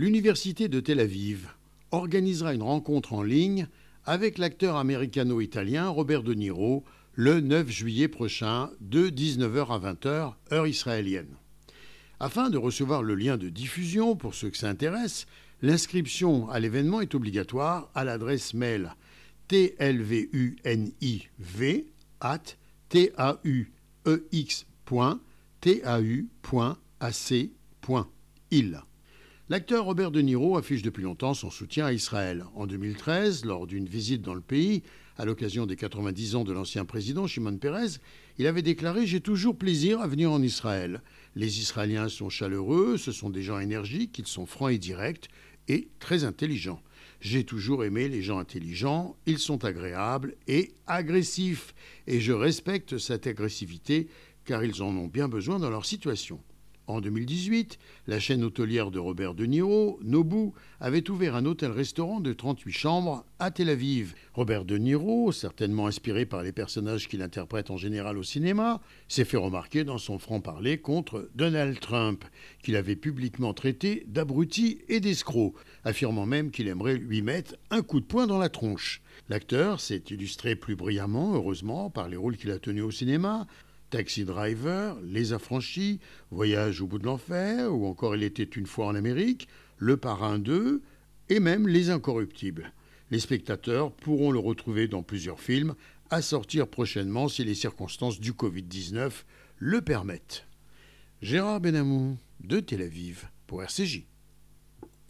l'Université de Tel Aviv organisera une rencontre en ligne avec l'acteur américano-italien Robert De Niro le 9 juillet prochain de 19h à 20h, heure israélienne. Afin de recevoir le lien de diffusion pour ceux que ça intéresse, l'inscription à l'événement est obligatoire à l'adresse mail tlvuniv at. L'acteur Robert De Niro affiche depuis longtemps son soutien à Israël. En 2013, lors d'une visite dans le pays, à l'occasion des 90 ans de l'ancien président Shimon Peres, il avait déclaré J'ai toujours plaisir à venir en Israël. Les Israéliens sont chaleureux, ce sont des gens énergiques, ils sont francs et directs et très intelligents. J'ai toujours aimé les gens intelligents, ils sont agréables et agressifs, et je respecte cette agressivité car ils en ont bien besoin dans leur situation. En 2018, la chaîne hôtelière de Robert De Niro, Nobu, avait ouvert un hôtel-restaurant de 38 chambres à Tel Aviv. Robert De Niro, certainement inspiré par les personnages qu'il interprète en général au cinéma, s'est fait remarquer dans son franc-parler contre Donald Trump, qu'il avait publiquement traité d'abruti et d'escroc, affirmant même qu'il aimerait lui mettre un coup de poing dans la tronche. L'acteur s'est illustré plus brillamment, heureusement, par les rôles qu'il a tenus au cinéma, Taxi Driver, Les Affranchis, Voyage au bout de l'enfer, ou encore Il était une fois en Amérique, Le Parrain 2, et même Les Incorruptibles. Les spectateurs pourront le retrouver dans plusieurs films, à sortir prochainement si les circonstances du Covid-19 le permettent. Gérard Benamou, de Tel Aviv, pour RCJ.